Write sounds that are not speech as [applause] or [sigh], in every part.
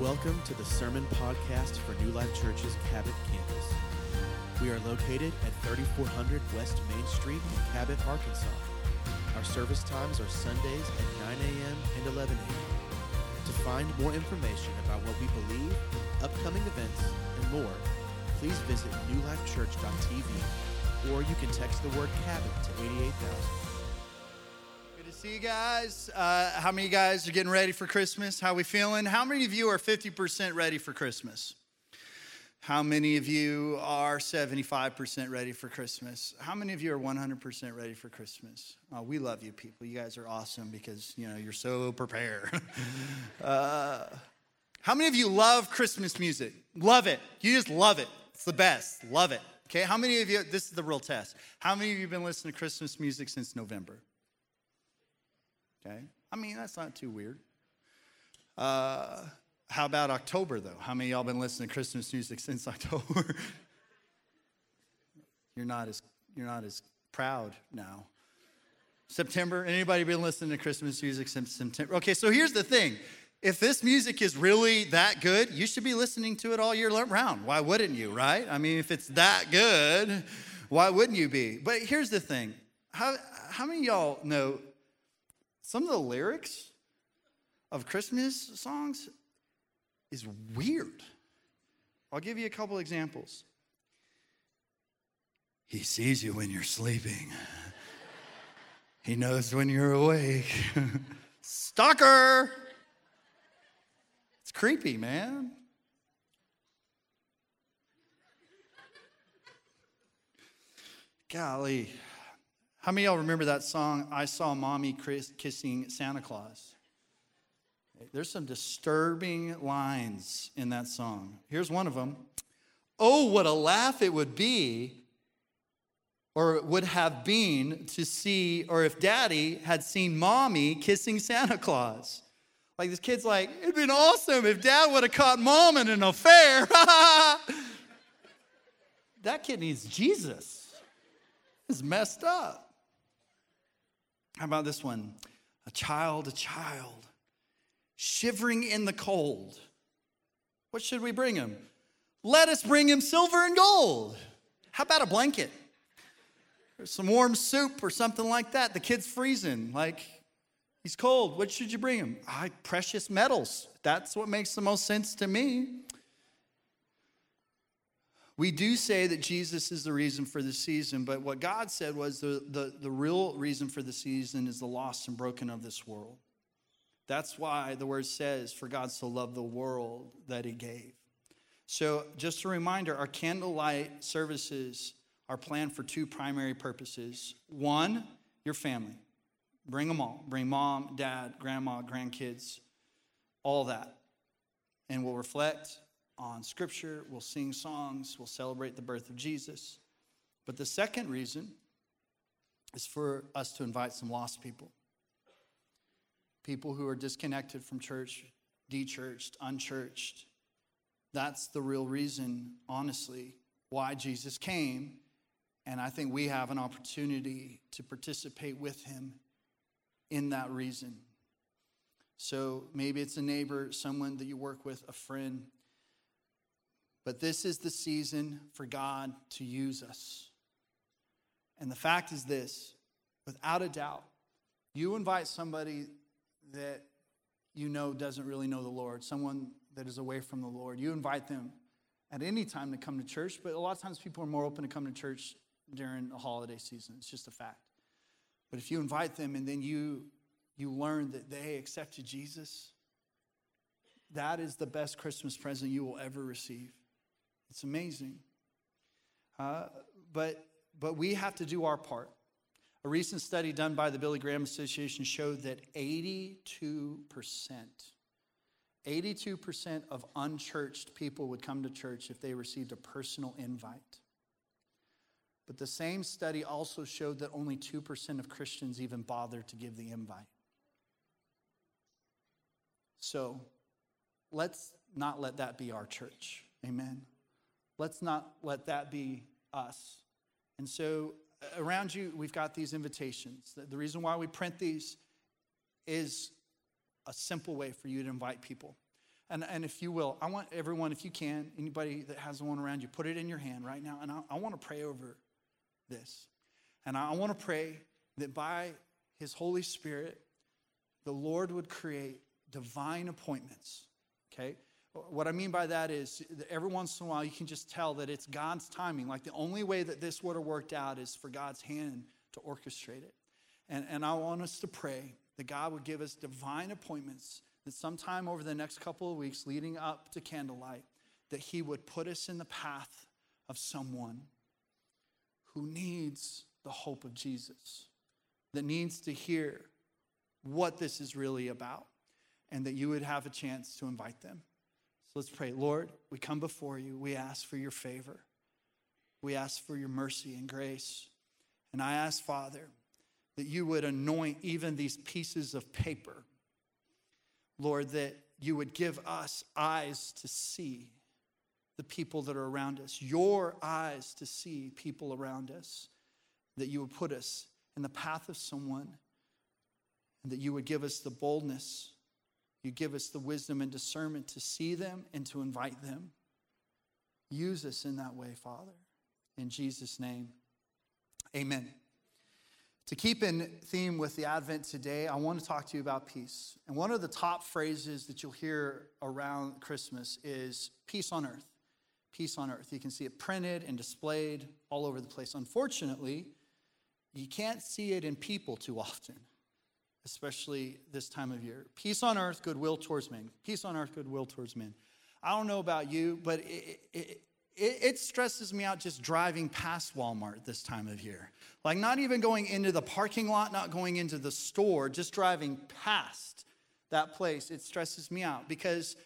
Welcome to the Sermon Podcast for New Life Church's Cabot campus. We are located at 3400 West Main Street in Cabot, Arkansas. Our service times are Sundays at 9 a.m. and 11 a.m. To find more information about what we believe, upcoming events, and more, please visit newlifechurch.tv or you can text the word Cabot to 88000. See you guys. Uh, how many guys are getting ready for Christmas? How we feeling? How many of you are 50% ready for Christmas? How many of you are 75% ready for Christmas? How many of you are 100% ready for Christmas? We love you people. You guys are awesome because, you know, you're so prepared. [laughs] uh, how many of you love Christmas music? Love it. You just love it. It's the best. Love it. Okay, how many of you, this is the real test. How many of you have been listening to Christmas music since November? Okay, I mean, that's not too weird. Uh, how about October, though? How many of y'all been listening to Christmas music [laughs] since October? you're, not as, you're not as proud now. September, anybody been listening to Christmas music since September? Okay, so here's the thing. If this music is really that good, you should be listening to it all year round. Why wouldn't you, right? I mean, if it's that good, why wouldn't you be? But here's the thing. How, how many y'all know some of the lyrics of Christmas songs is weird. I'll give you a couple examples. He sees you when you're sleeping. He knows when you're awake. [laughs] Stalker! It's creepy, man. Golly. How many y'all remember that song, I Saw Mommy Kissing Santa Claus? There's some disturbing lines in that song. Here's one of them Oh, what a laugh it would be, or would have been, to see, or if daddy had seen mommy kissing Santa Claus. Like this kid's like, it'd been awesome if dad would have caught mom in an affair. [laughs] that kid needs Jesus. It's messed up. How about this one? A child, a child, shivering in the cold. What should we bring him? Let us bring him silver and gold. How about a blanket? Or some warm soup or something like that. The kid's freezing, like he's cold. What should you bring him? Ah, precious metals. That's what makes the most sense to me. We do say that Jesus is the reason for the season, but what God said was the, the, the real reason for the season is the lost and broken of this world. That's why the word says, For God so loved the world that he gave. So, just a reminder our candlelight services are planned for two primary purposes. One, your family. Bring them all. Bring mom, dad, grandma, grandkids, all that. And we'll reflect on scripture, we'll sing songs, we'll celebrate the birth of Jesus. But the second reason is for us to invite some lost people. People who are disconnected from church, dechurched, unchurched. That's the real reason, honestly, why Jesus came. And I think we have an opportunity to participate with him in that reason. So maybe it's a neighbor, someone that you work with, a friend. But this is the season for God to use us. And the fact is this without a doubt, you invite somebody that you know doesn't really know the Lord, someone that is away from the Lord, you invite them at any time to come to church, but a lot of times people are more open to come to church during the holiday season. It's just a fact. But if you invite them and then you you learn that they accepted Jesus, that is the best Christmas present you will ever receive. It's amazing. Uh, but, but we have to do our part. A recent study done by the Billy Graham Association showed that 82%, 82% of unchurched people would come to church if they received a personal invite. But the same study also showed that only 2% of Christians even bothered to give the invite. So let's not let that be our church. Amen. Let's not let that be us. And so, uh, around you, we've got these invitations. The reason why we print these is a simple way for you to invite people. And, and if you will, I want everyone, if you can, anybody that has one around you, put it in your hand right now. And I, I want to pray over this. And I, I want to pray that by His Holy Spirit, the Lord would create divine appointments. Okay? What I mean by that is that every once in a while you can just tell that it's God's timing. Like the only way that this would have worked out is for God's hand to orchestrate it. And, and I want us to pray that God would give us divine appointments that sometime over the next couple of weeks leading up to candlelight, that He would put us in the path of someone who needs the hope of Jesus, that needs to hear what this is really about, and that you would have a chance to invite them. So let's pray. Lord, we come before you. We ask for your favor. We ask for your mercy and grace. And I ask, Father, that you would anoint even these pieces of paper. Lord, that you would give us eyes to see the people that are around us, your eyes to see people around us, that you would put us in the path of someone, and that you would give us the boldness, you give us the wisdom and discernment to see them and to invite them. Use us in that way, Father. In Jesus' name, amen. To keep in theme with the Advent today, I want to talk to you about peace. And one of the top phrases that you'll hear around Christmas is peace on earth. Peace on earth. You can see it printed and displayed all over the place. Unfortunately, you can't see it in people too often, especially this time of year. Peace on earth, goodwill towards men. Peace on earth, goodwill towards men. I don't know about you, but it, it, it, it, stresses me out just driving past Walmart this time of year. Like, not even going into the parking lot, not going into the store, just driving past that place. It stresses me out because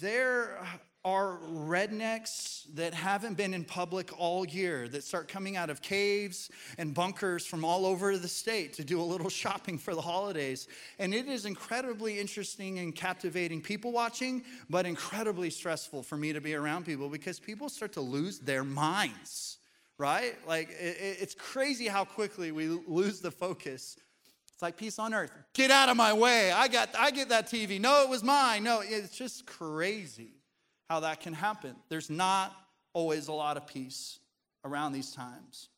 there are rednecks that haven't been in public all year that start coming out of caves and bunkers from all over the state to do a little [laughs] shopping for the holidays. And it is incredibly interesting and captivating people watching, but incredibly stressful for me to be around people because people start to lose their minds, right? Like it's crazy how quickly we lose the focus. It's like peace on earth. Get out of my way. I got I get that TV. No, it was mine. No, it's just crazy how that can happen. There's not always a lot of peace around these times.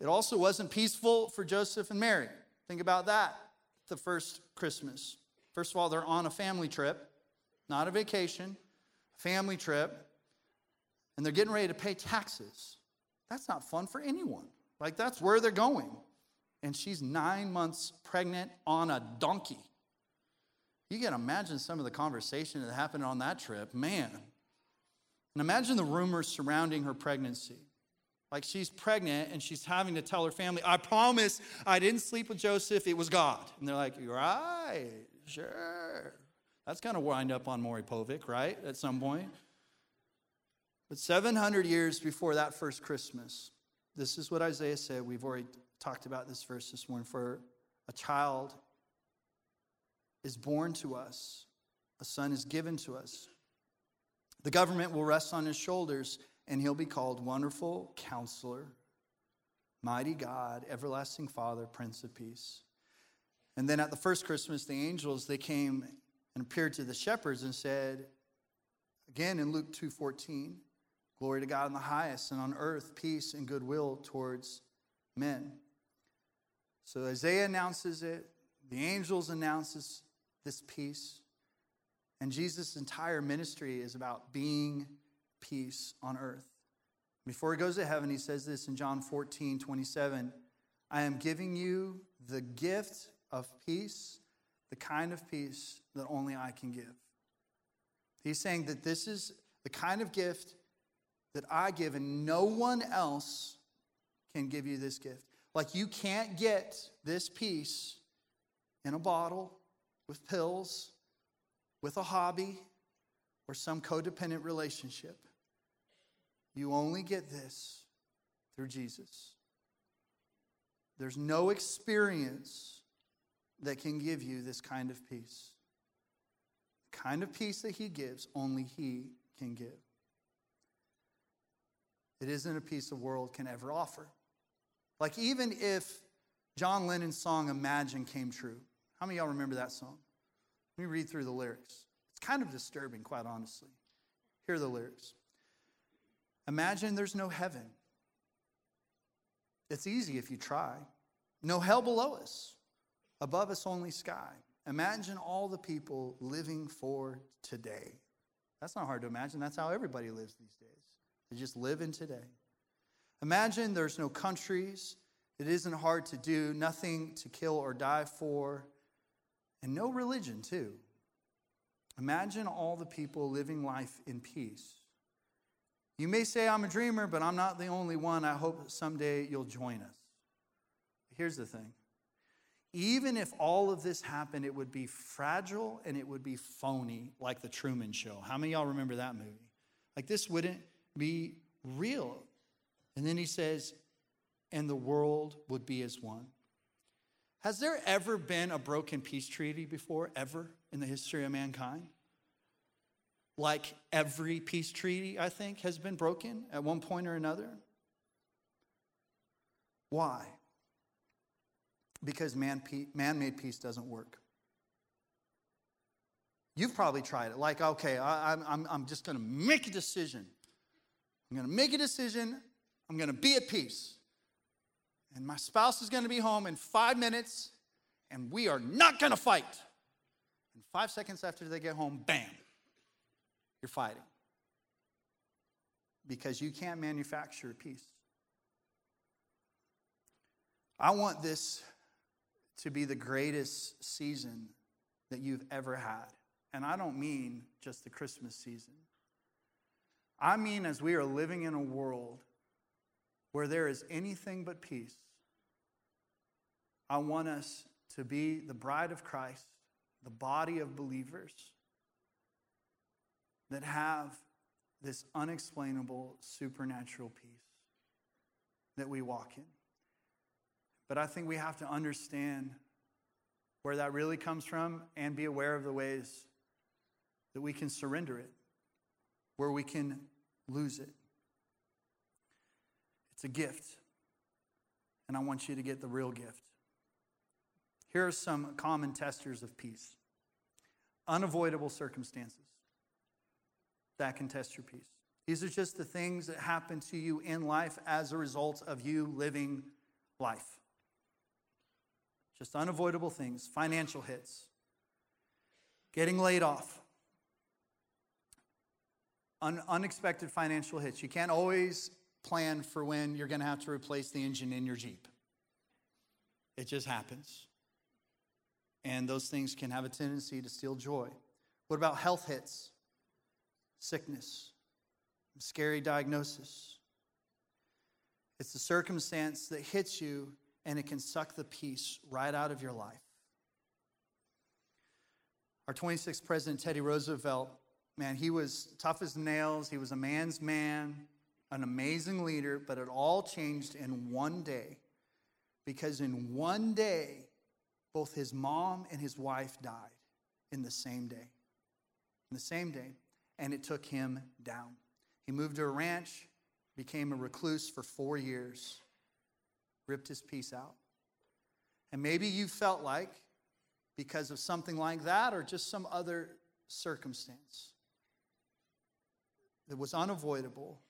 It also wasn't peaceful for Joseph and Mary. Think about that the first Christmas. First of all, they're on a family trip, not a vacation, family trip, and they're getting ready to pay taxes. That's not fun for anyone. Like, that's where they're going. And she's nine months pregnant on a donkey. You can imagine some of the conversation that happened on that trip. Man. And imagine the rumors surrounding her pregnancy. Like she's pregnant and she's having to tell her family, I promise I didn't sleep with Joseph, it was God. And they're like, right, sure. That's kind of wind up on Maury Povich, right? At some point. But 700 years before that first Christmas, this is what Isaiah said. We've already talked about this verse this morning. For a child is born to us, a son is given to us. The government will rest on his shoulders, and he'll be called Wonderful Counselor, Mighty God, Everlasting Father, Prince of Peace. And then at the first Christmas, the angels, they came and appeared to the shepherds and said, again in Luke 2:14, glory to God in the highest, and on earth peace and goodwill towards men. So Isaiah announces it, the angels announces this peace. And Jesus' entire ministry is about being peace on earth. Before he goes to heaven, he says this in John 14, 27 I am giving you the gift of peace, the kind of peace that only I can give. He's saying that this is the kind of gift that I give, and no one else can give you this gift. Like you can't get this peace in a bottle with pills, with a hobby, or some codependent relationship. You only get this through Jesus. There's no experience that can give you this kind of peace. The kind of peace that He gives, only He can give. It isn't a peace the world can ever offer. Like, even if John Lennon's song Imagine came true, how many of y'all remember that song? Let me read through the lyrics. It's kind of disturbing, quite honestly. Here are the lyrics Imagine there's no heaven. It's easy if you try. No hell below us, above us only sky. Imagine all the people living for today. That's not hard to imagine. That's how everybody lives these days. They just live in today. Imagine there's no countries. It isn't hard to do, nothing to kill or die for, and no religion, too. Imagine all the people living life in peace. You may say I'm a dreamer, but I'm not the only one. I hope someday you'll join us. Here's the thing even if all of this happened, it would be fragile and it would be phony, like the Truman Show. How many y'all remember that movie? Like, this wouldn't be real. And then he says, and the world would be as one. Has there ever been a broken peace treaty before, ever in the history of mankind? Like every peace treaty, I think, has been broken at one point or another. Why? Because man made peace doesn't work. You've probably tried it. Like, okay, I, I'm, I'm just going to make a decision. I'm going to make a decision. I'm going to be at peace. And my spouse is going to be home in five minutes, and we are not going to fight. And five seconds after they get home, bam, you're fighting. Because you can't manufacture peace. I want this to be the greatest season that you've ever had. And I don't mean just the Christmas season. I mean, as we are living in a world where there is anything but peace, I want us to be the bride of Christ, the body of believers that have this unexplainable supernatural peace that we walk in. But I think we have to understand where that really comes from and be aware of the ways that we can surrender it, where we can lose it. It's a gift, and I want you to get the real gift. Here are some common testers of peace unavoidable circumstances that can test your peace. These are just the things that happen to you in life as a result of you living life. Just unavoidable things, financial hits, getting laid off, Un- unexpected financial hits. You can't always plan for when you're going to have to replace the engine in your Jeep. It just happens. And those things can have a tendency to steal joy. What about health hits? Sickness, scary diagnosis. It's the circumstance that hits you and it can suck the peace right out of your life. Our 26th president, Teddy Roosevelt, man, he was tough as nails. He was a man's man, an amazing leader, but it all changed in one day. Because in one day, both his mom and his wife died in the same day. In the same day. And it took him down. He moved to a ranch, became a recluse for four years, ripped his peace out. And maybe you felt like, because of something like that or just some other circumstance, that was unavoidable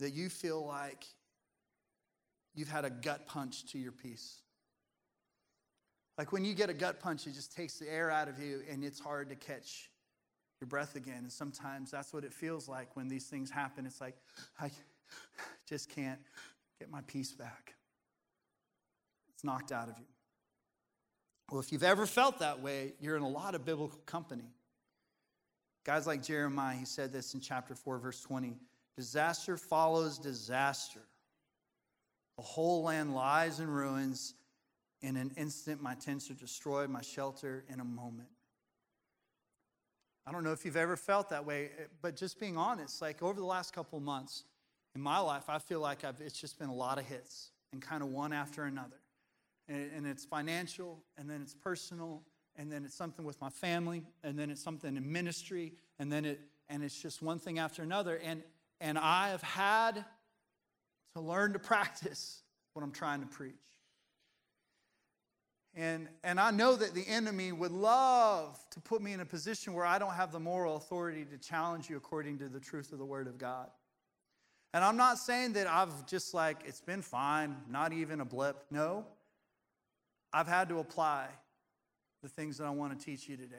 that you feel like you've had a gut punch to your peace. Like when you get a gut punch, it just takes the air out of you and it's hard to catch your breath again. And sometimes that's what it feels like when these things happen. It's like, I just can't get my peace back. It's knocked out of you. Well, if you've ever felt that way, you're in a lot of biblical company. Guys like Jeremiah, he said this in chapter 4, verse 20 disaster follows disaster. The whole land lies in ruins. In an instant, my tents are destroyed, my shelter in a moment. I don't know if you've ever felt that way, eh, but just being honest, like over the last couple months in my life, I feel like I've, it's just been a lot of hits and kind of one after another. And, and it's financial, and then it's personal, and then it's something with my family, and then it's something in ministry, and then it and it's just one thing after another. And and I have had to learn to practice what I'm trying to preach. And, and I know that the enemy would love to put me in a position where I don't have the moral authority to challenge you according to the truth of the Word of God. And I'm not saying that I've just like, it's been fine, not even a blip. No. I've had to apply the things that I want to teach you today.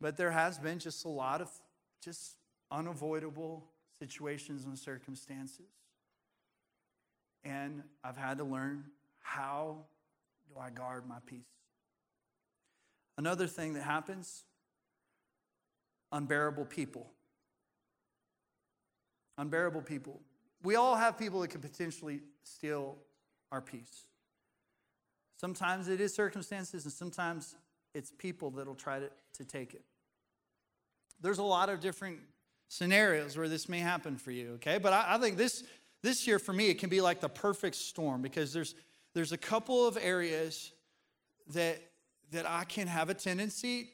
But there has been just a lot of just unavoidable situations and circumstances. And I've had to learn how do I guard my peace. Another thing that happens unbearable people. Unbearable people. We all have people that could potentially steal our peace. Sometimes it is circumstances, and sometimes it's people that'll try to, to take it. There's a lot of different scenarios where this may happen for you, okay? But I, I think this this year for me, it can be like the perfect storm because there's there's a couple of areas that that I can have a tendency.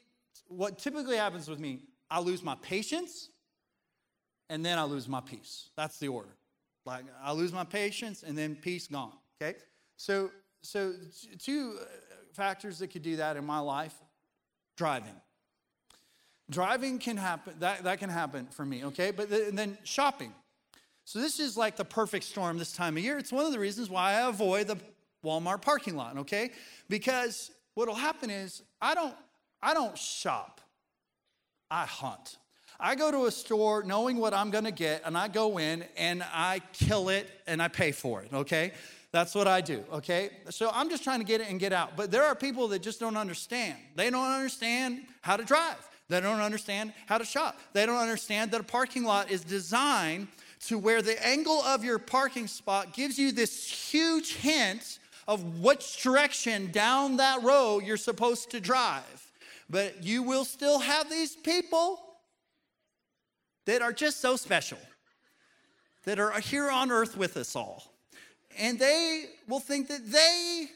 What typically happens with me, I lose my patience and then I lose my peace. That's the order. Like I lose my patience and then peace gone. Okay? So so two uh, factors that could do that in my life driving driving can happen that, that can happen for me okay but then shopping so this is like the perfect storm this time of year it's one of the reasons why i avoid the walmart parking lot okay because what'll happen is i don't i don't shop i hunt i go to a store knowing what i'm going to get and i go in and i kill it and i pay for it okay that's what I do, okay? So I'm just trying to get it and get out. But there are people that just don't understand. They don't understand how to drive. They don't understand how to shop. They don't understand that a parking lot is designed to where the angle of your parking spot gives you this huge hint of which direction down that road you're supposed to drive. But you will still have these people that are just so special, that are here on earth with us all and they will think that they,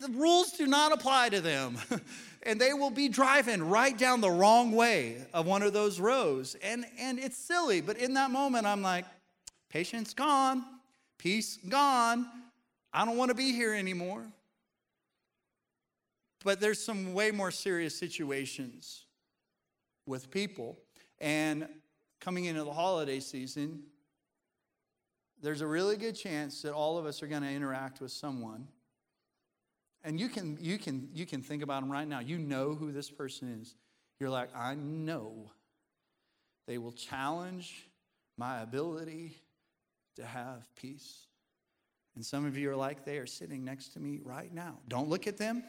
the rules do not apply to them. [laughs] and they will be driving right down the wrong way of one of those rows. And, and it's silly, but in that moment, I'm like, patience gone, peace gone. I don't want to be here anymore. But there's some way more serious situations with people. And coming into the holiday season, there's a really good chance that all of us are going to interact with someone and you can you can you can think about them right now. You know who this person is. You're like i know they will challenge my ability to have peace. And some of you are like they are sitting next to me right now. Don't look at them.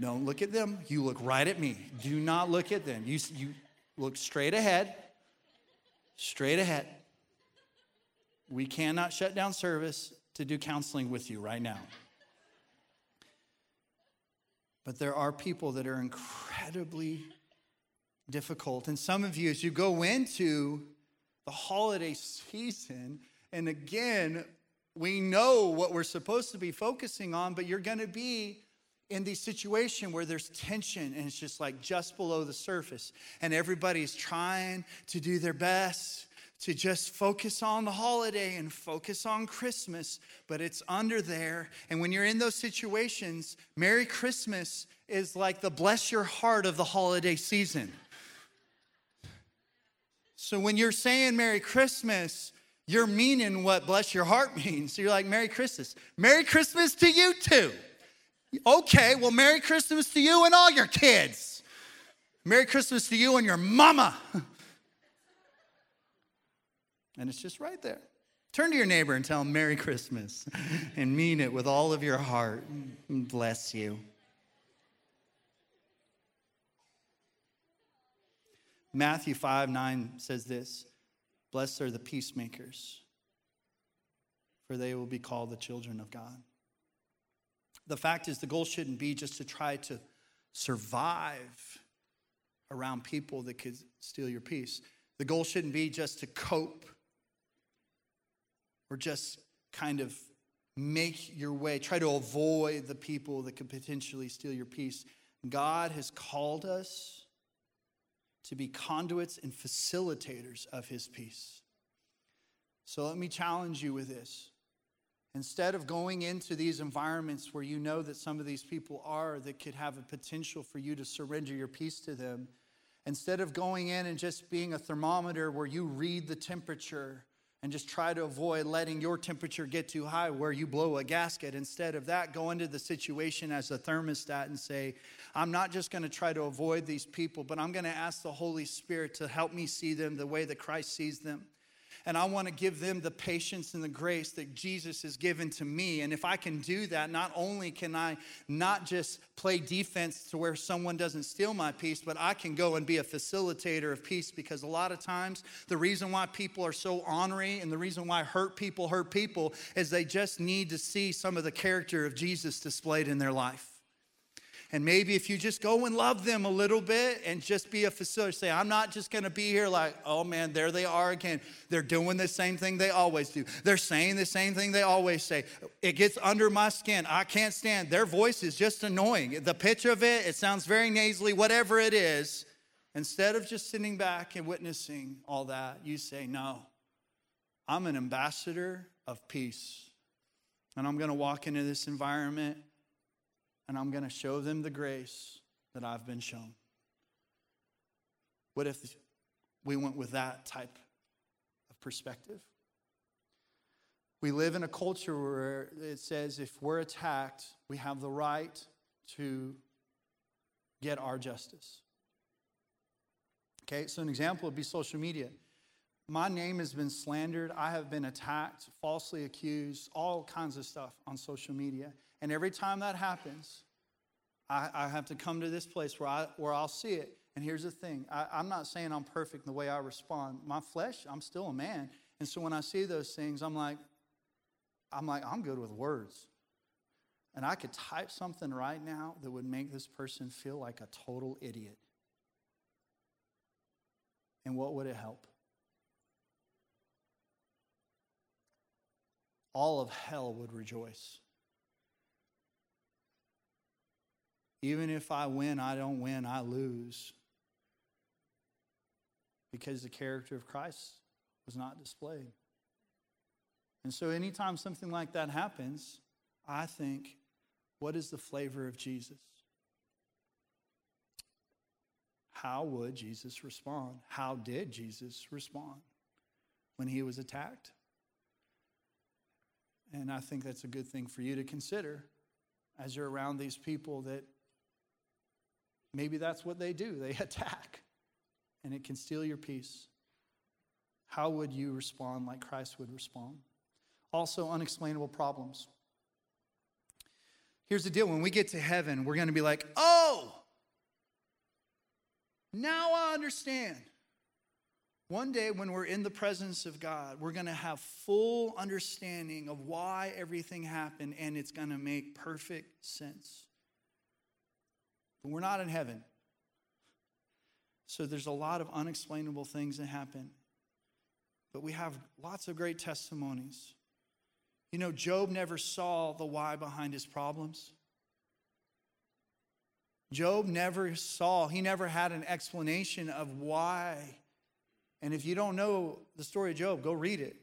Don't look at them. You look right at me. Do not look at them. You, you look straight ahead. Straight ahead. We cannot shut down service to do counseling with you right now. But there are people that are incredibly difficult. And some of you, as you go into the holiday season, and again, we know what we're supposed to be focusing on, but you're going to be in the situation where there's tension and it's just like just below the surface, and everybody's trying to do their best to just focus on the holiday and focus on Christmas, but it's under there. And when you're in those situations, Merry Christmas is like the bless your heart of the holiday season. So when you're saying Merry Christmas, you're meaning what bless your heart means. So you're like, Merry Christmas. Merry Christmas to you too. Okay, well, Merry Christmas to you and all your kids. Merry Christmas to you and your mama. [laughs] And it's just right there. Turn to your neighbor and tell him Merry Christmas [laughs] and mean it with all of your heart. Bless you. Matthew 5 9 says this Blessed are the peacemakers, for they will be called the children of God. The fact is, the goal shouldn't be just to try to survive around people that could steal your peace. The goal shouldn't be just to cope or just kind of make your way, try to avoid the people that could potentially steal your peace. God has called us to be conduits and facilitators of his peace. So let me challenge you with this Instead of going into these environments where you know that some of these people are that could have a potential for you to surrender your peace to them, instead of going in and just being a thermometer where you read the temperature and just try to avoid letting your temperature get too high where you blow a gasket. Instead of that, go into the situation as a thermostat and say, I'm not just going to try to avoid these people, but I'm going to ask the Holy Spirit to help me see them the way that Christ sees them. And I want to give them the patience and the grace that Jesus has given to me. And if I can do that, not only can I not just play defense to where someone doesn't steal my peace, but I can go and be a facilitator of peace because a lot of times the reason why people are so ornery and the reason why hurt people hurt people is they just need to see some of the character of Jesus displayed in their life. And maybe if you just go and love them a little bit and just be a facilitator, say, I'm not just gonna be here like, oh man, there they are again. They're doing the same thing they always do. They're saying the same thing they always say. It gets under my skin. I can't stand. Their voice is just annoying. The pitch of it, it sounds very nasally, whatever it is. Instead of just sitting back and witnessing all that, you say, no, I'm an ambassador of peace. And I'm gonna walk into this environment and I'm going to show them the grace that I've been shown. What if we went with that type of perspective? We live in a culture where it says if we're attacked, we have the right to get our justice. Okay, so an example would be social media. My name has been slandered. I have been attacked, falsely accused, all kinds of stuff on social media. And every time that happens, I, I have to come to this place where, I, where I'll see it. And here's the thing I, I'm not saying I'm perfect in the way I respond. My flesh, I'm still a man. And so when I see those things, I'm like, I'm like, I'm good with words. And I could type something right now that would make this person feel like a total idiot. And what would it help? All of hell would rejoice. Even if I win, I don't win, I lose. Because the character of Christ was not displayed. And so, anytime something like that happens, I think, what is the flavor of Jesus? How would Jesus respond? How did Jesus respond when he was attacked? And I think that's a good thing for you to consider as you're around these people that Maybe that's what they do [laughs] they attack, and it can steal your peace. How would you respond like Christ would respond? Also, unexplainable problems. Here's the deal when we get to heaven, we're going to be like, oh, now I understand. One day, when we're in the presence of God, we're going to have full understanding of why everything happened, and it's going to make perfect sense. But we're not in heaven. So there's a lot of unexplainable things that happen. But we have lots of great testimonies. You know, Job never saw the why behind his problems. Job never saw, he never had an explanation of why. And if you don't know the story of Job, go read it.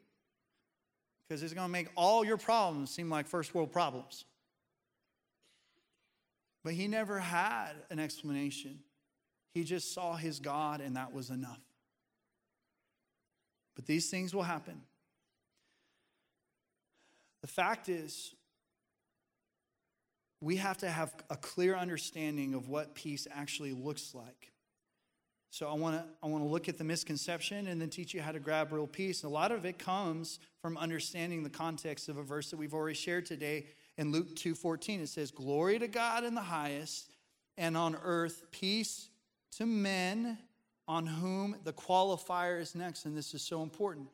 Because it's going to make all your problems seem like first world problems. But he never had an explanation. He just saw his God, and that was enough. But these things will happen. The fact is, we have to have a clear understanding of what peace actually looks like. So I want to I want to look at the misconception and then teach you how to grab real peace. a lot of it comes from understanding the context of a verse that we've already shared today in Luke 2:14 it says glory to God in the highest and on earth peace to men on whom the qualifier is next. And this is so important.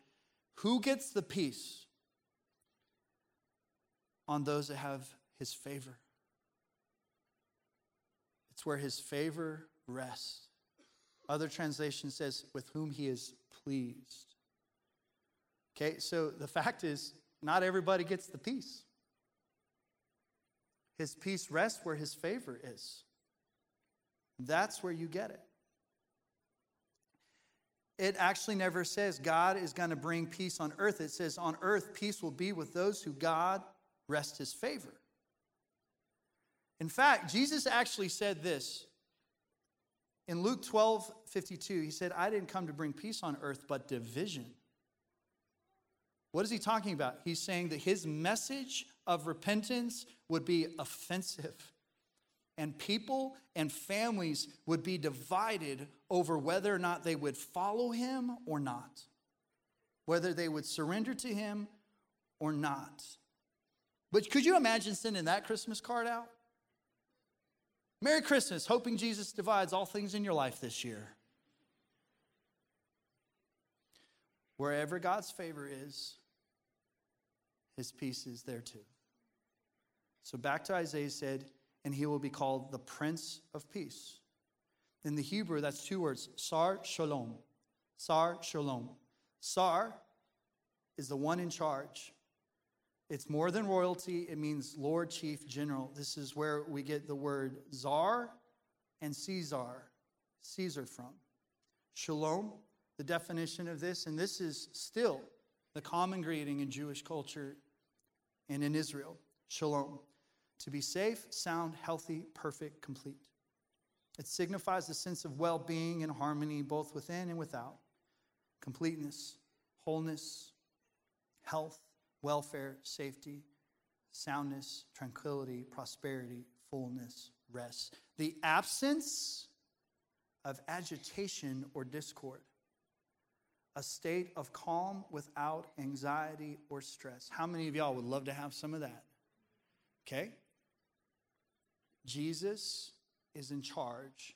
Who gets the peace? On those that have his favor. It's where his favor rests. Other translation says with whom he is pleased. Okay so the fact is not everybody gets the peace his peace rests where his favor is. That's where you get it. it actually never says God is going to bring peace on earth. It says on earth, peace will be with those who God rest his favor. In fact, Jesus actually said this in Luke 12 52. He said, I didn't come to bring peace on earth, but division. What is he talking about? He's saying that his message of repentance would be offensive and people and families would be divided over whether or not they would follow him or not, whether they would surrender to him or not. But could you imagine sending that Christmas card out? Merry Christmas, hoping Jesus divides all things in your life this year. Wherever God's favor is, his peace is there too. So back to Isaiah said, and he will be called the Prince of Peace. In the Hebrew, that's two words Sar Shalom. Sar Shalom. Sar is the one in charge. It's more than royalty, it means Lord, Chief, General. This is where we get the word Czar and Caesar, Caesar from. Shalom, the definition of this, and this is still the common greeting in Jewish culture and in Israel. Shalom to be safe, sound, healthy, perfect, complete. It signifies a sense of well being and harmony both within and without, completeness, wholeness, health, welfare, safety, soundness, tranquility, prosperity, fullness, rest. The absence of agitation or discord, a state of calm without anxiety or stress. How many of y'all would love to have some of that? Okay? Jesus is in charge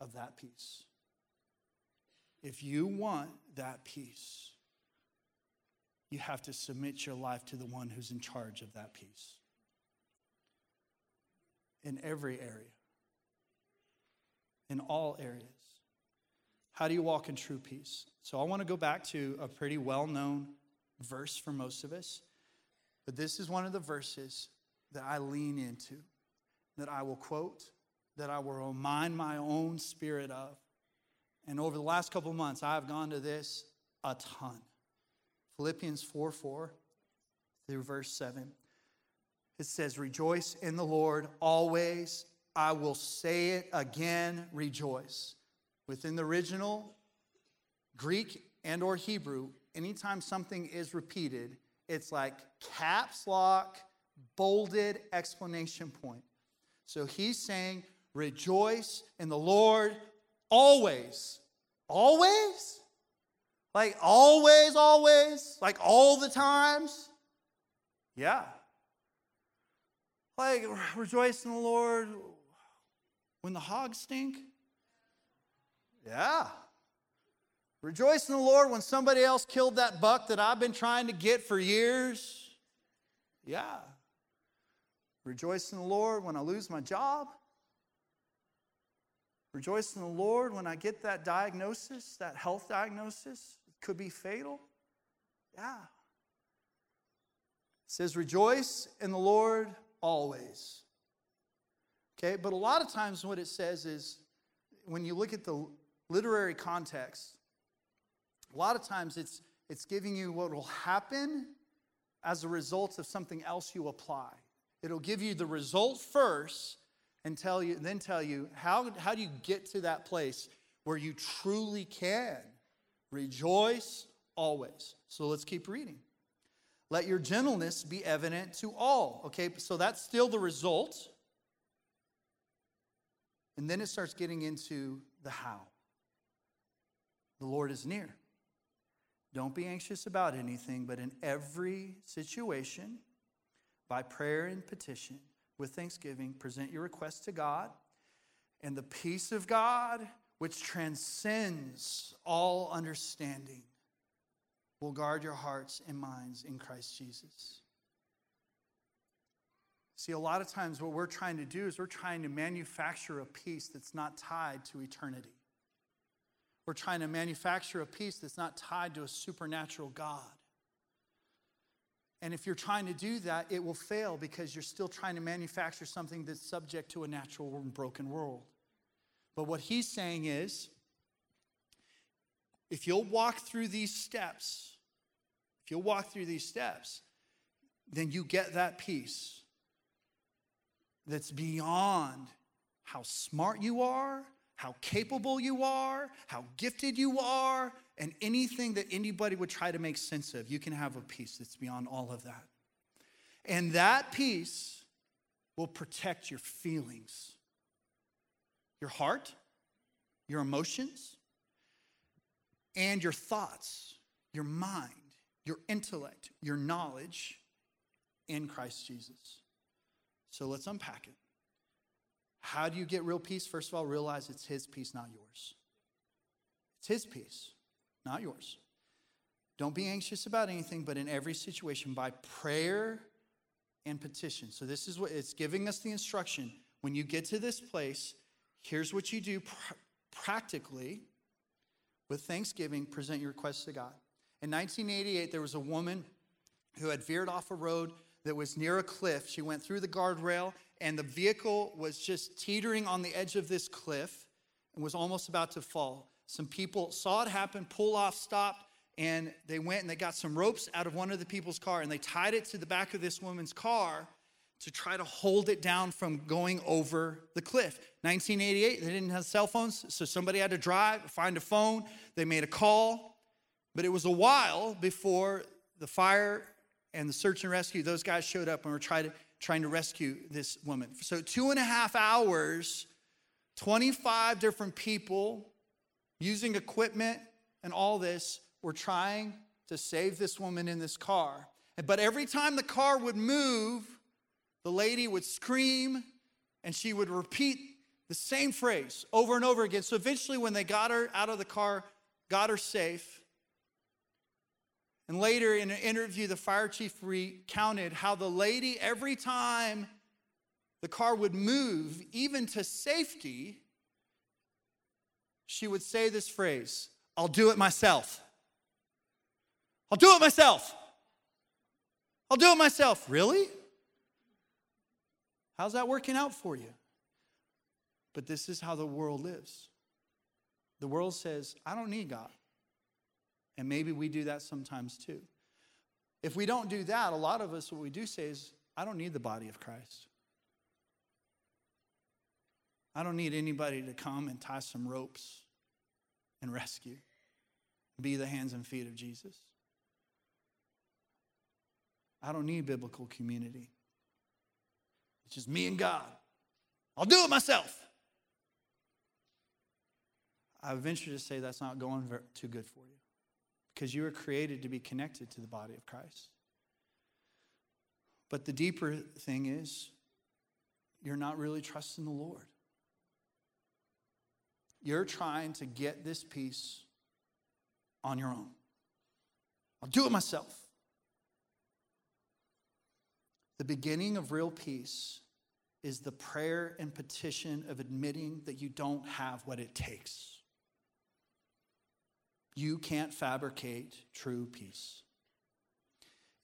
of that peace. If you want that peace, you have to submit your life to the one who's in charge of that peace in every area, in all areas. How do you walk in true peace? So I want to go back to a pretty well known verse for most of us, but this is one of the verses that I lean into that I will quote, that I will remind my own spirit of. And over the last couple months, I have gone to this a ton. Philippians 4 4 through verse 7. It says, Rejoice in the Lord always. I will say it again, rejoice. Within the original Greek and or Hebrew, anytime something is repeated, it's like caps lock, bolded explanation point. So he's saying, rejoice in the Lord always. Always? Like always, always? Like all the times? Yeah. Like rejoice in the Lord when the hogs stink? Yeah. Rejoice in the Lord when somebody else killed that buck that I've been trying to get for years? Yeah. Rejoice in the Lord when I lose my job. Rejoice in the Lord when I get that diagnosis, that health diagnosis. It could be fatal. Yeah. It says, Rejoice in the Lord always. Okay, but a lot of times what it says is when you look at the literary context, a lot of times it's, it's giving you what will happen as a result of something else you apply. It'll give you the result first and tell you, then tell you how, how do you get to that place where you truly can rejoice always. So let's keep reading. Let your gentleness be evident to all. Okay, so that's still the result. And then it starts getting into the how. The Lord is near. Don't be anxious about anything, but in every situation, by prayer and petition with thanksgiving, present your requests to God, and the peace of God, which transcends all understanding, will guard your hearts and minds in Christ Jesus. See, a lot of times what we're trying to do is we're trying to manufacture a peace that's not tied to eternity. We're trying to manufacture a peace that's not tied to a supernatural God. And if you're trying to do that, it will fail because you're still trying to manufacture something that's subject to a natural and broken world. But what he's saying is if you'll walk through these steps, if you'll walk through these steps, then you get that peace that's beyond how smart you are, how capable you are, how gifted you are, and anything that anybody would try to make sense of. You can have a peace that's beyond all of that. And that peace will protect your feelings, your heart, your emotions, and your thoughts, your mind, your intellect, your knowledge in Christ Jesus. So let's unpack it. How do you get real peace? First of all, realize it's His peace, not yours. It's His peace, not yours. Don't be anxious about anything, but in every situation, by prayer and petition. So, this is what it's giving us the instruction. When you get to this place, here's what you do pr- practically with thanksgiving, present your requests to God. In 1988, there was a woman who had veered off a road that was near a cliff. She went through the guardrail, and the vehicle was just teetering on the edge of this cliff and was almost about to fall. Some people saw it happen, pull off, stopped, and they went and they got some ropes out of one of the people's car and they tied it to the back of this woman's car to try to hold it down from going over the cliff. 1988, they didn't have cell phones, so somebody had to drive, find a phone. They made a call, but it was a while before the fire and the search and rescue, those guys showed up and were trying to, trying to rescue this woman. So, two and a half hours, 25 different people using equipment and all this were trying to save this woman in this car. But every time the car would move, the lady would scream and she would repeat the same phrase over and over again. So eventually, when they got her out of the car, got her safe, and later in an interview, the fire chief recounted how the lady, every time the car would move, even to safety, she would say this phrase I'll do it myself. I'll do it myself. I'll do it myself. Really? How's that working out for you? But this is how the world lives. The world says, I don't need God. And maybe we do that sometimes too. If we don't do that, a lot of us, what we do say is, I don't need the body of Christ. I don't need anybody to come and tie some ropes and rescue, be the hands and feet of Jesus. I don't need biblical community. It's just me and God. I'll do it myself. I venture to say that's not going too good for you because you were created to be connected to the body of Christ. But the deeper thing is, you're not really trusting the Lord. You're trying to get this peace on your own. I'll do it myself. The beginning of real peace is the prayer and petition of admitting that you don't have what it takes. You can't fabricate true peace.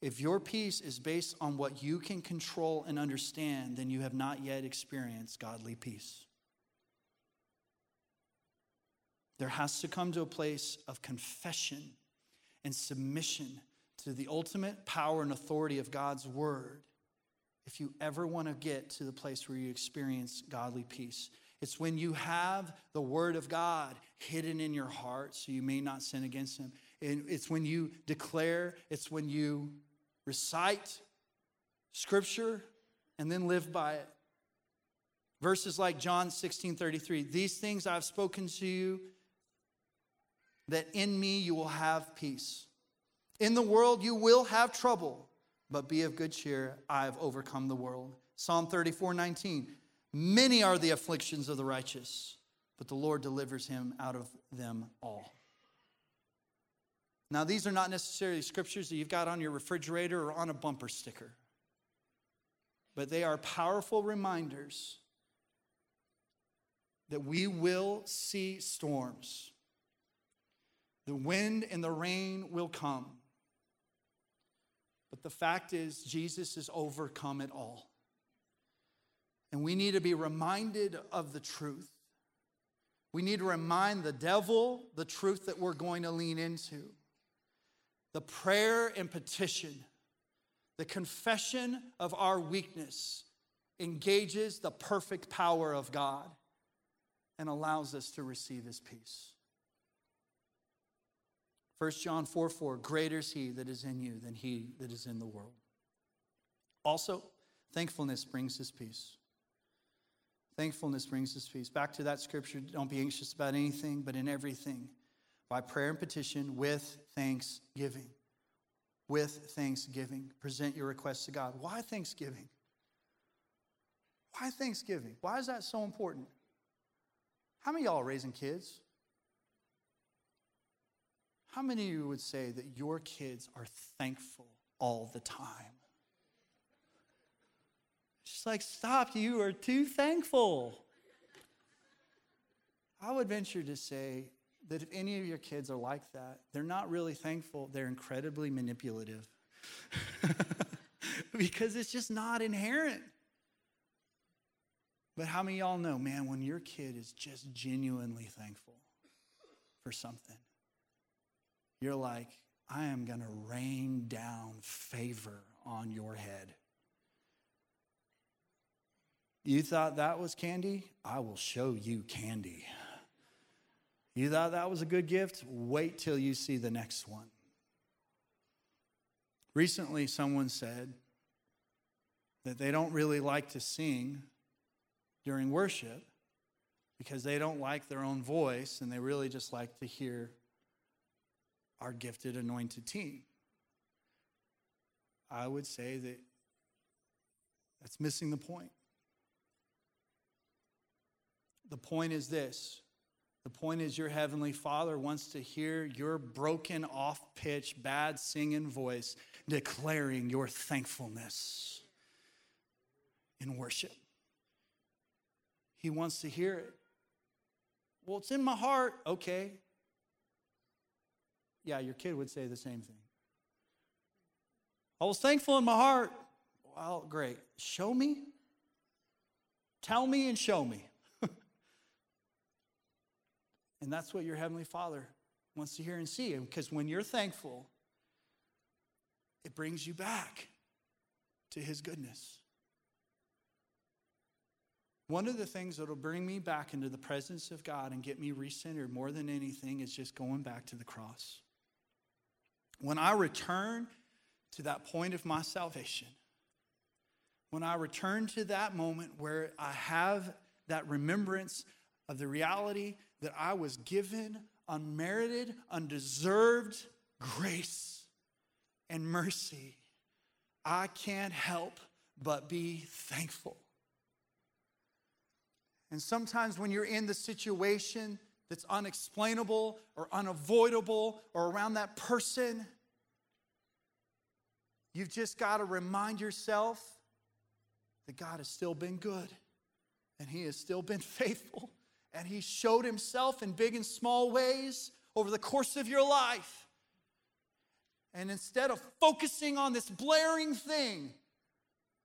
If your peace is based on what you can control and understand, then you have not yet experienced godly peace. There has to come to a place of confession and submission to the ultimate power and authority of God's word if you ever want to get to the place where you experience godly peace. It's when you have the Word of God hidden in your heart so you may not sin against Him. And it's when you declare, it's when you recite Scripture and then live by it. Verses like John 16 33, these things I've spoken to you, that in me you will have peace. In the world you will have trouble, but be of good cheer. I have overcome the world. Psalm 34 19, Many are the afflictions of the righteous, but the Lord delivers him out of them all. Now, these are not necessarily scriptures that you've got on your refrigerator or on a bumper sticker, but they are powerful reminders that we will see storms. The wind and the rain will come. But the fact is, Jesus has overcome it all. And we need to be reminded of the truth We need to remind the devil the truth that we're going to lean into. The prayer and petition, the confession of our weakness engages the perfect power of God and allows us to receive his peace. 1 John 4 4, greater is he that is in you than he that is in the world. Also, thankfulness brings his peace. Thankfulness brings us peace. Back to that scripture don't be anxious about anything, but in everything, by prayer and petition with thanksgiving. With thanksgiving. Present your requests to God. Why thanksgiving? Why thanksgiving? Why is that so important? How many y'all are raising kids? How many of you would say that your kids are thankful all the time? She's like, Stop, you are too thankful. I would venture to say that if any of your kids are like that, they're not really thankful, they're incredibly manipulative. [laughs] because it's just not inherent. But how many y'all know, man, when your kid is just genuinely thankful for something, you're like, I am going to rain down favor on your head. You thought that was candy? I will show you candy. You thought that was a good gift? Wait till you see the next one. Recently, someone said that they don't really like to sing during worship because they don't like their own voice and they really just like to hear our gifted anointed team. I would say that that's missing the point. The point is this the point is, your Heavenly Father wants to hear your broken, off pitch, bad singing voice declaring your thankfulness in worship. He wants to hear it. Well, it's in my heart. Okay. Yeah, your kid would say the same thing. I was thankful in my heart. Well, great. Show me. Tell me and show me. And that's what your Heavenly Father wants to hear and see. Because when you're thankful, it brings you back to His goodness. One of the things that will bring me back into the presence of God and get me recentered more than anything is just going back to the cross. When I return to that point of my salvation, when I return to that moment where I have that remembrance of the reality that I was given unmerited, undeserved grace and mercy, I can't help but be thankful. And sometimes when you're in the situation that's unexplainable or unavoidable or around that person, you've just got to remind yourself that God has still been good and He has still been [laughs] faithful and He showed Himself in big and small ways over the course of your life. And instead of focusing on this blaring thing,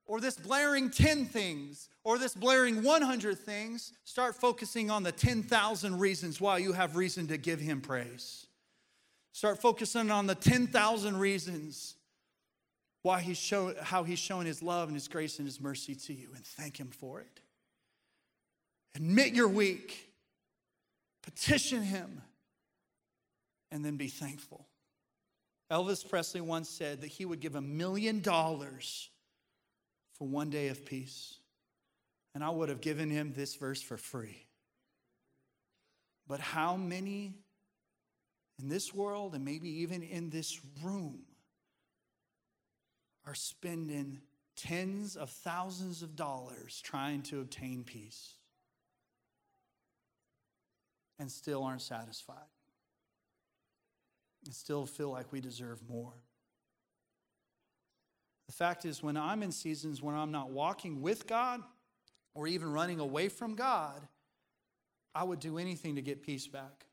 or this blaring 10 things, or this blaring 100 things, start focusing on the 10,000 reasons why you have reason to give Him praise. Start focusing on the 10,000 reasons why he's shown, how He's shown His love and His grace and His mercy to you, and thank Him for it. Admit you're weak, petition Him, and then be thankful. Elvis Presley once said that he would give a million dollars for one day of peace. And I would have given him this verse for free. But how many in this world and maybe even in this room are spending tens of thousands of dollars trying to obtain peace? And still aren't satisfied and still feel like we deserve more. The fact is, when I'm in seasons when I'm not walking with God or even running away from God, I would do anything to get peace back.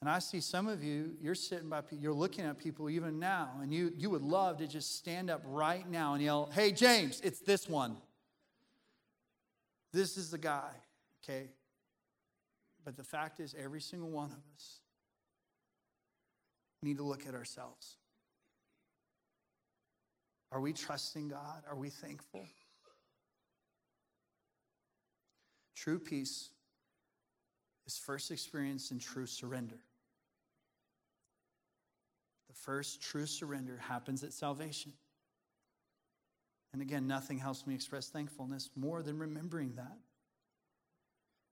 And I see some of you, you're sitting by, you're looking at people even now, and you, you would love to just stand up right now and yell, Hey, James, it's this one. This is the guy. Okay? But the fact is, every single one of us need to look at ourselves. Are we trusting God? Are we thankful? True peace is first experienced in true surrender. The first true surrender happens at salvation. And again, nothing helps me express thankfulness more than remembering that.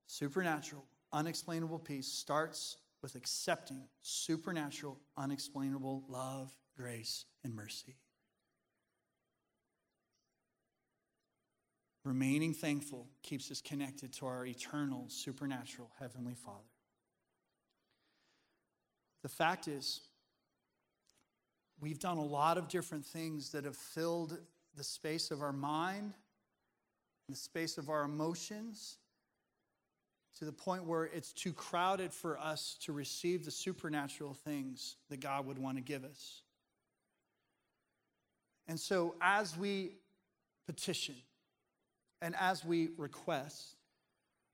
Supernatural, unexplainable peace starts with accepting supernatural, unexplainable love, grace, and mercy. Remaining thankful keeps us connected to our eternal, supernatural Heavenly Father. The fact is, we've done a lot of different things that have filled the space of our mind, the space of our emotions, to the point where it's too crowded for us to receive the supernatural things that God would want to give us. And so, as we petition and as we request,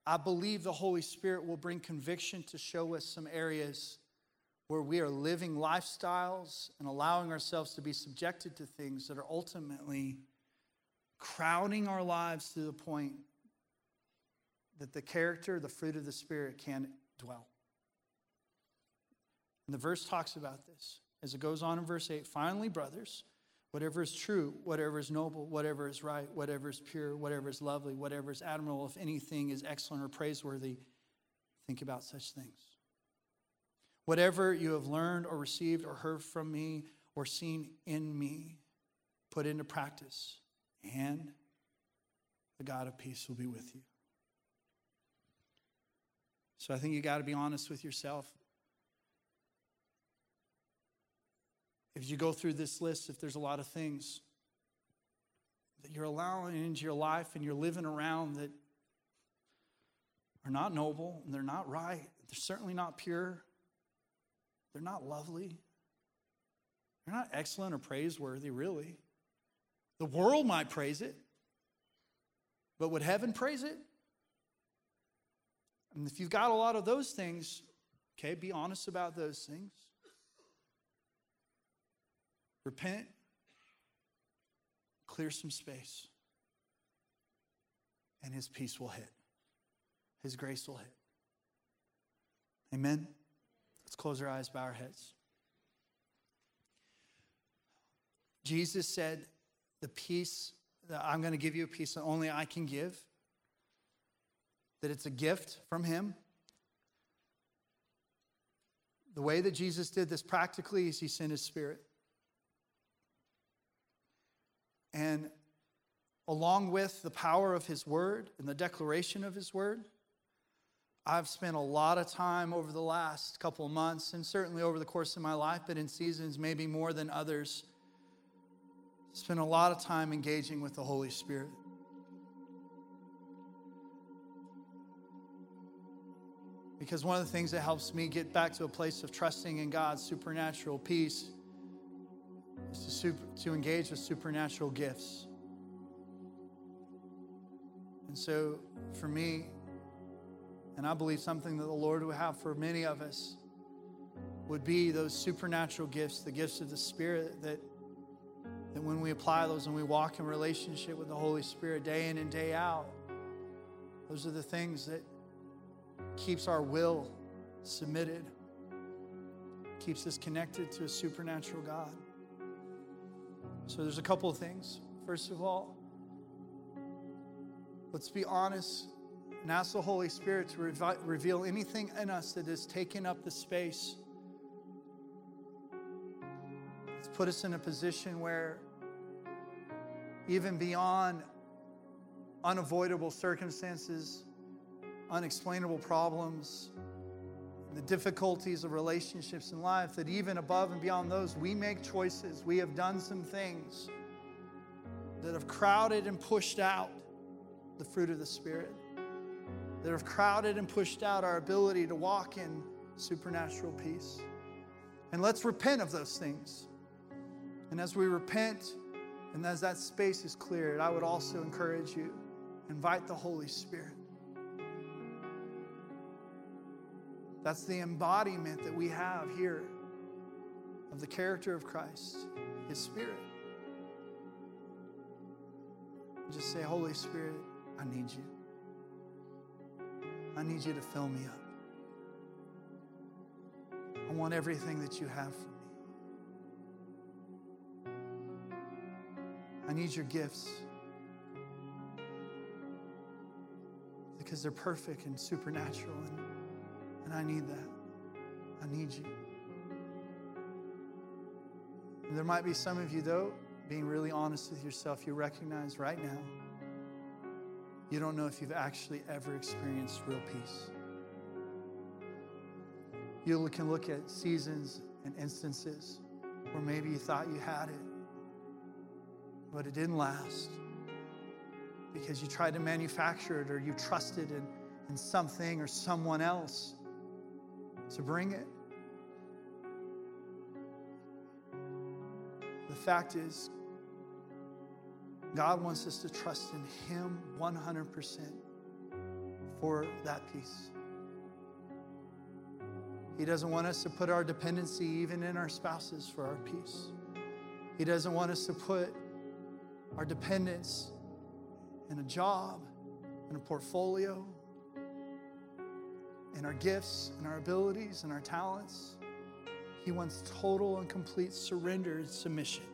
I believe the Holy Spirit will bring conviction to show us some areas where we are living lifestyles and allowing ourselves to be subjected to things that are ultimately crowding our lives to the point that the character, the fruit of the Spirit can dwell. And the verse talks about this as it goes on in verse 8. Finally, brothers, whatever is true, whatever is noble, whatever is right, whatever is pure, whatever is lovely, whatever is admirable, if anything is excellent or praiseworthy, think about such things. Whatever you have learned or received or heard from me or seen in me, put into practice, and the God of peace will be with you. So I think you got to be honest with yourself. If you go through this list, if there's a lot of things that you're allowing into your life and you're living around that are not noble and they're not right, they're certainly not pure, they're not lovely. They're not excellent or praiseworthy, really. The world might praise it, but would heaven praise it? And if you've got a lot of those things, okay, be honest about those things. Repent, clear some space, and His peace will hit. His grace will hit. Amen. Let's close our eyes, bow our heads. Jesus said, The peace that I'm going to give you a peace that only I can give, that it's a gift from Him. The way that Jesus did this practically is He sent His Spirit. And along with the power of His Word and the declaration of His Word, I've spent a lot of time over the last couple of months, and certainly over the course of my life, but in seasons maybe more than others, spent a lot of time engaging with the Holy Spirit. Because one of the things that helps me get back to a place of trusting in God's supernatural peace is to, super, to engage with supernatural gifts. And so for me, and I believe something that the Lord would have for many of us would be those supernatural gifts, the gifts of the Spirit that, that when we apply those and we walk in relationship with the Holy Spirit day in and day out, those are the things that keeps our will submitted, keeps us connected to a supernatural God. So there's a couple of things. First of all, let's be honest and ask the Holy Spirit to revi- reveal anything in us that has taken up the space. It's put us in a position where, even beyond unavoidable circumstances, unexplainable problems, the difficulties of relationships in life, that even above and beyond those, we make choices. We have done some things that have crowded and pushed out the fruit of the Spirit that have crowded and pushed out our ability to walk in supernatural peace. And let's repent of those things. And as we repent, and as that space is cleared, I would also encourage you invite the Holy Spirit. That's the embodiment that we have here of the character of Christ, His Spirit. Just say, Holy Spirit, I need you. I need you to fill me up. I want everything that you have for me. I need your gifts because they're perfect and supernatural, and, and I need that. I need you. And there might be some of you, though, being really honest with yourself, you recognize right now you don't know if you've actually ever experienced real peace. You can look at seasons and instances where maybe you thought you had it, but it didn't last because you tried to manufacture it or you trusted in, in something or someone else to bring it. The fact is, God wants us to trust in Him 100% for that peace. He doesn't want us to put our dependency even in our spouses for our peace. He doesn't want us to put our dependence in a job, in a portfolio, in our gifts, in our abilities, and our talents. He wants total and complete surrender and submission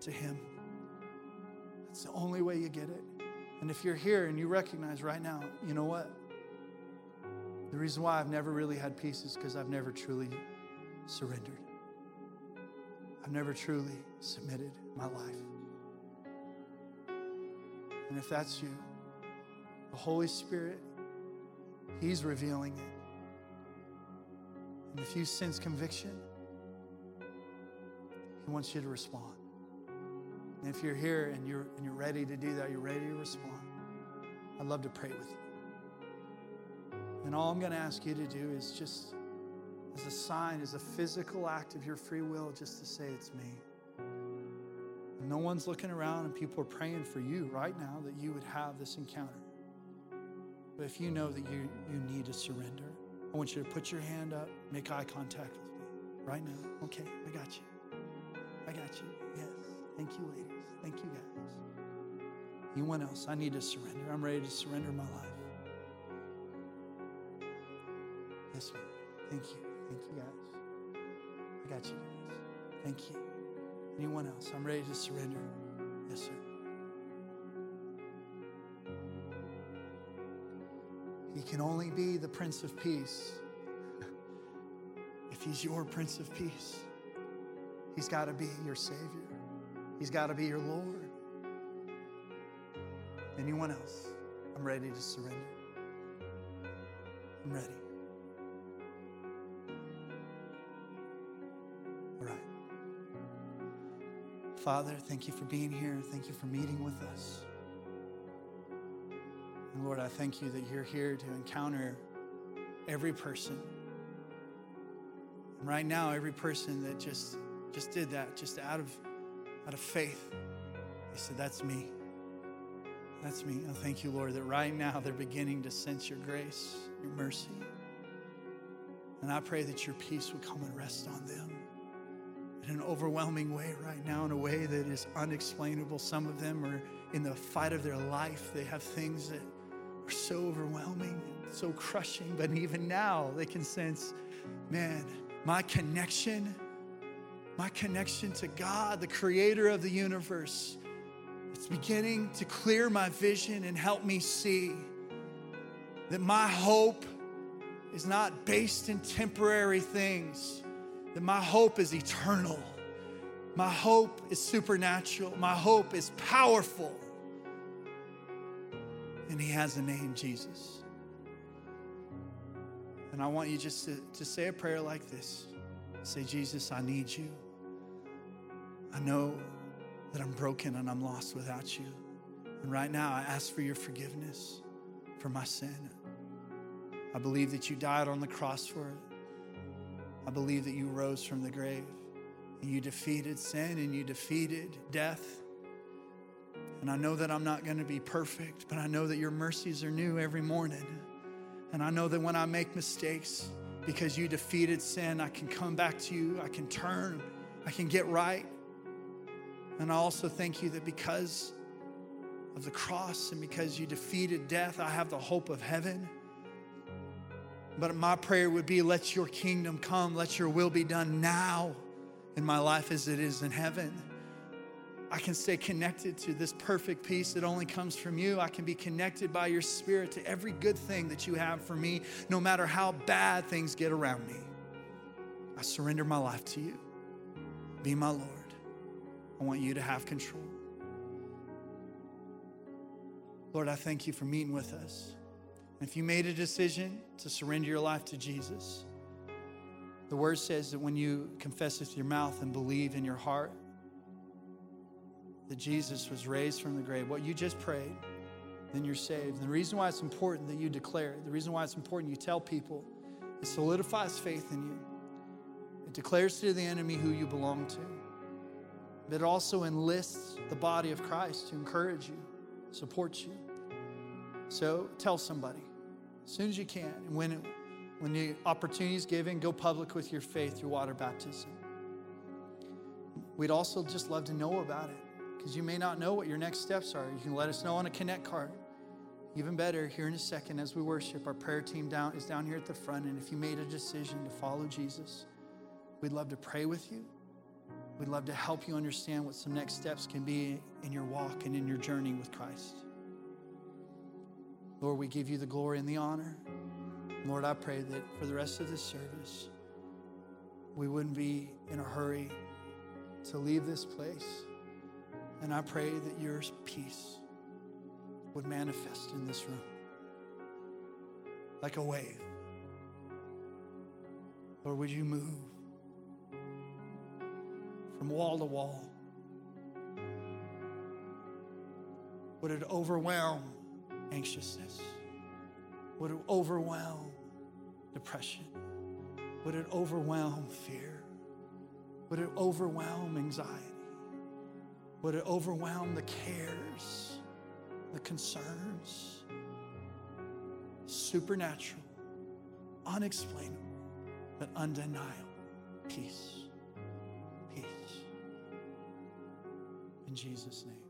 to Him. It's the only way you get it. And if you're here and you recognize right now, you know what? The reason why I've never really had peace is because I've never truly surrendered. I've never truly submitted my life. And if that's you, the Holy Spirit, He's revealing it. And if you sense conviction, He wants you to respond. And if you're here and you're, and you're ready to do that, you're ready to respond, I'd love to pray with you. And all I'm going to ask you to do is just, as a sign, as a physical act of your free will, just to say, It's me. And no one's looking around and people are praying for you right now that you would have this encounter. But if you know that you, you need to surrender, I want you to put your hand up, make eye contact with me right now. Okay, I got you. I got you. Yes. Thank you, ladies. Thank you, guys. Anyone else? I need to surrender. I'm ready to surrender my life. Yes, ma'am. Thank you. Thank you, guys. I got you, guys. Thank you. Anyone else? I'm ready to surrender. Yes, sir. Can only be the Prince of Peace if He's your Prince of Peace. He's got to be your Savior. He's got to be your Lord. Anyone else? I'm ready to surrender. I'm ready. All right. Father, thank you for being here. Thank you for meeting with us. Lord, I thank you that you're here to encounter every person. And right now, every person that just just did that, just out of out of faith. they said, That's me. That's me. I thank you, Lord, that right now they're beginning to sense your grace, your mercy. And I pray that your peace would come and rest on them in an overwhelming way right now, in a way that is unexplainable. Some of them are in the fight of their life, they have things that are so overwhelming, so crushing, but even now they can sense, man, my connection my connection to God, the creator of the universe. It's beginning to clear my vision and help me see that my hope is not based in temporary things, that my hope is eternal. My hope is supernatural. My hope is powerful. And He has a name, Jesus. And I want you just to, to say a prayer like this Say, Jesus, I need you. I know that I'm broken and I'm lost without you. And right now, I ask for your forgiveness for my sin. I believe that you died on the cross for it. I believe that you rose from the grave and you defeated sin and you defeated death. And I know that I'm not going to be perfect, but I know that your mercies are new every morning. And I know that when I make mistakes, because you defeated sin, I can come back to you, I can turn, I can get right. And I also thank you that because of the cross and because you defeated death, I have the hope of heaven. But my prayer would be let your kingdom come, let your will be done now in my life as it is in heaven. I can stay connected to this perfect peace that only comes from you. I can be connected by your spirit to every good thing that you have for me, no matter how bad things get around me. I surrender my life to you. Be my Lord. I want you to have control. Lord, I thank you for meeting with us. If you made a decision to surrender your life to Jesus, the word says that when you confess with your mouth and believe in your heart that Jesus was raised from the grave, what you just prayed, then you're saved. And the reason why it's important that you declare it, the reason why it's important you tell people, it solidifies faith in you. It declares to the enemy who you belong to. But it also enlists the body of Christ to encourage you, support you. So tell somebody as soon as you can. And when, it, when the opportunity is given, go public with your faith through water baptism. We'd also just love to know about it because you may not know what your next steps are. You can let us know on a Connect card. Even better, here in a second as we worship, our prayer team down is down here at the front. And if you made a decision to follow Jesus, we'd love to pray with you. We'd love to help you understand what some next steps can be in your walk and in your journey with Christ. Lord, we give you the glory and the honor. Lord, I pray that for the rest of this service, we wouldn't be in a hurry to leave this place. And I pray that your peace would manifest in this room like a wave. Lord, would you move from wall to wall? Would it overwhelm anxiousness? Would it overwhelm depression? Would it overwhelm fear? Would it overwhelm anxiety? Would it overwhelm the cares, the concerns? Supernatural, unexplainable, but undeniable peace. Peace. In Jesus' name.